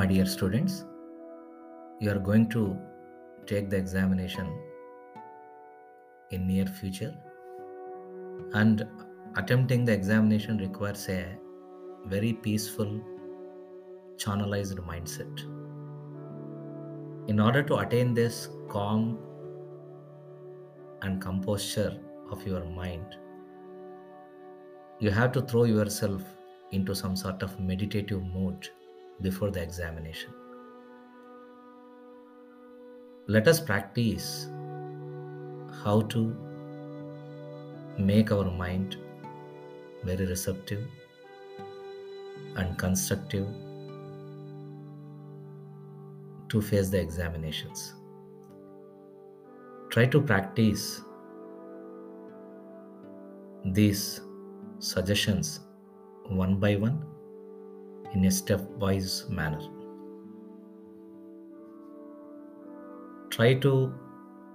My dear students, you are going to take the examination in near future. And attempting the examination requires a very peaceful channelized mindset. In order to attain this calm and composure of your mind you have to throw yourself into some sort of meditative mood before the examination let us practice how to make our mind very receptive and constructive to face the examinations. Try to practice these suggestions one by one in a stepwise manner. Try to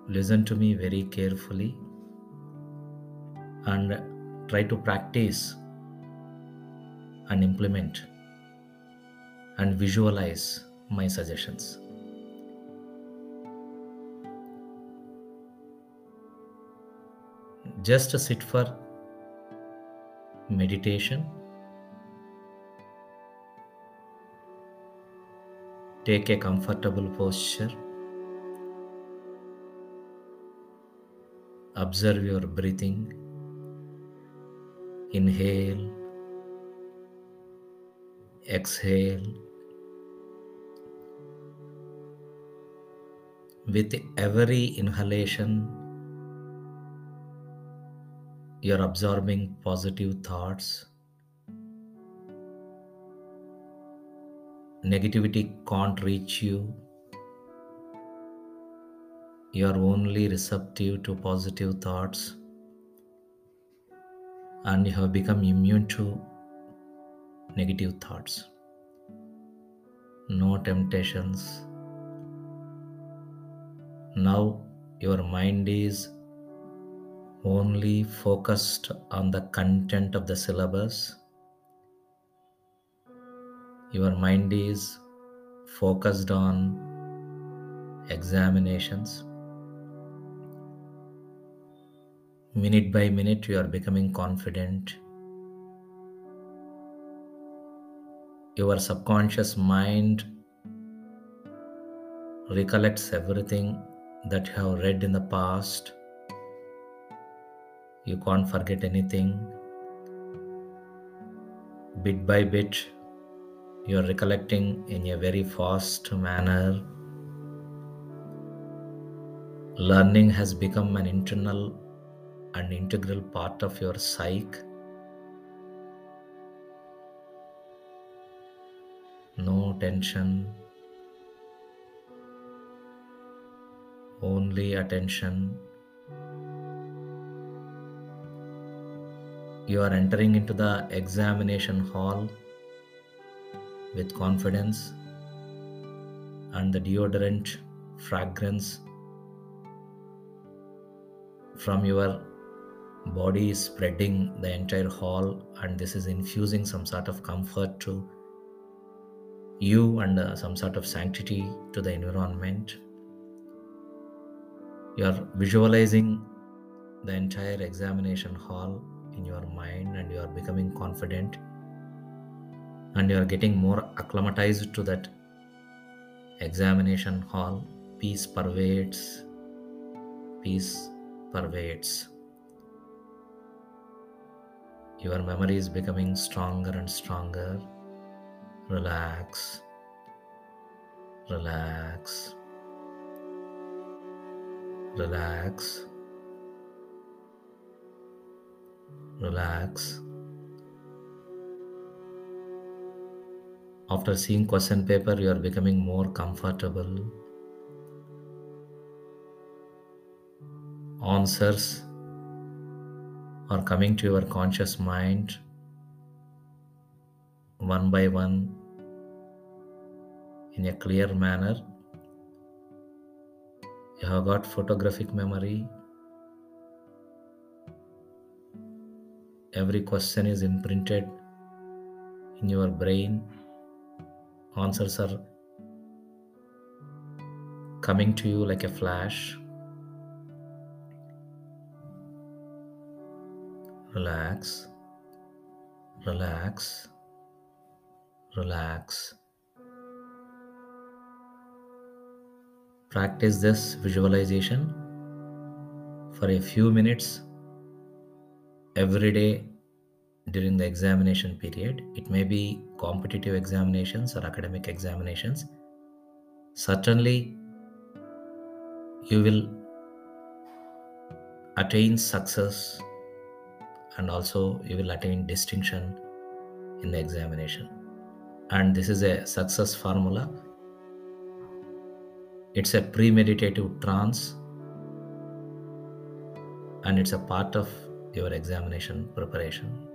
listen to me very carefully and try to practice and implement and visualize my suggestions. Just sit for meditation. Take a comfortable posture. Observe your breathing. Inhale, exhale. With every inhalation, you're absorbing positive thoughts. Negativity can't reach you. You're only receptive to positive thoughts and you have become immune to negative thoughts. No temptations. Now your mind is only focused on the content of the syllabus. Your mind is focused on examinations. Minute by minute, you are becoming confident. Your subconscious mind recollects everything that you have read in the past. You can't forget anything. Bit by bit, you are recollecting in a very fast manner. Learning has become an internal and integral part of your psyche. No tension, only attention. You are entering into the examination hall with confidence and the deodorant fragrance from your body is spreading the entire hall and this is infusing some sort of comfort to you and uh, some sort of sanctity to the environment. You are visualizing the entire examination hall in your mind and you are becoming confident and you are getting more acclimatized to that examination hall peace pervades peace pervades your memory is becoming stronger and stronger. Relax. Relax. Relax. Relax. After seeing question paper, you are becoming more comfortable. Answers are coming to your conscious mind one by one in a clear manner. You have got photographic memory. Every question is imprinted in your brain. Answers are coming to you like a flash. Relax, relax, relax. Practice this visualization for a few minutes every day during the examination period. It may be competitive examinations or academic examinations. Certainly, you will attain success and also you will attain distinction in the examination. And this is a success formula. It's a premeditative trance and it's a part of your examination preparation.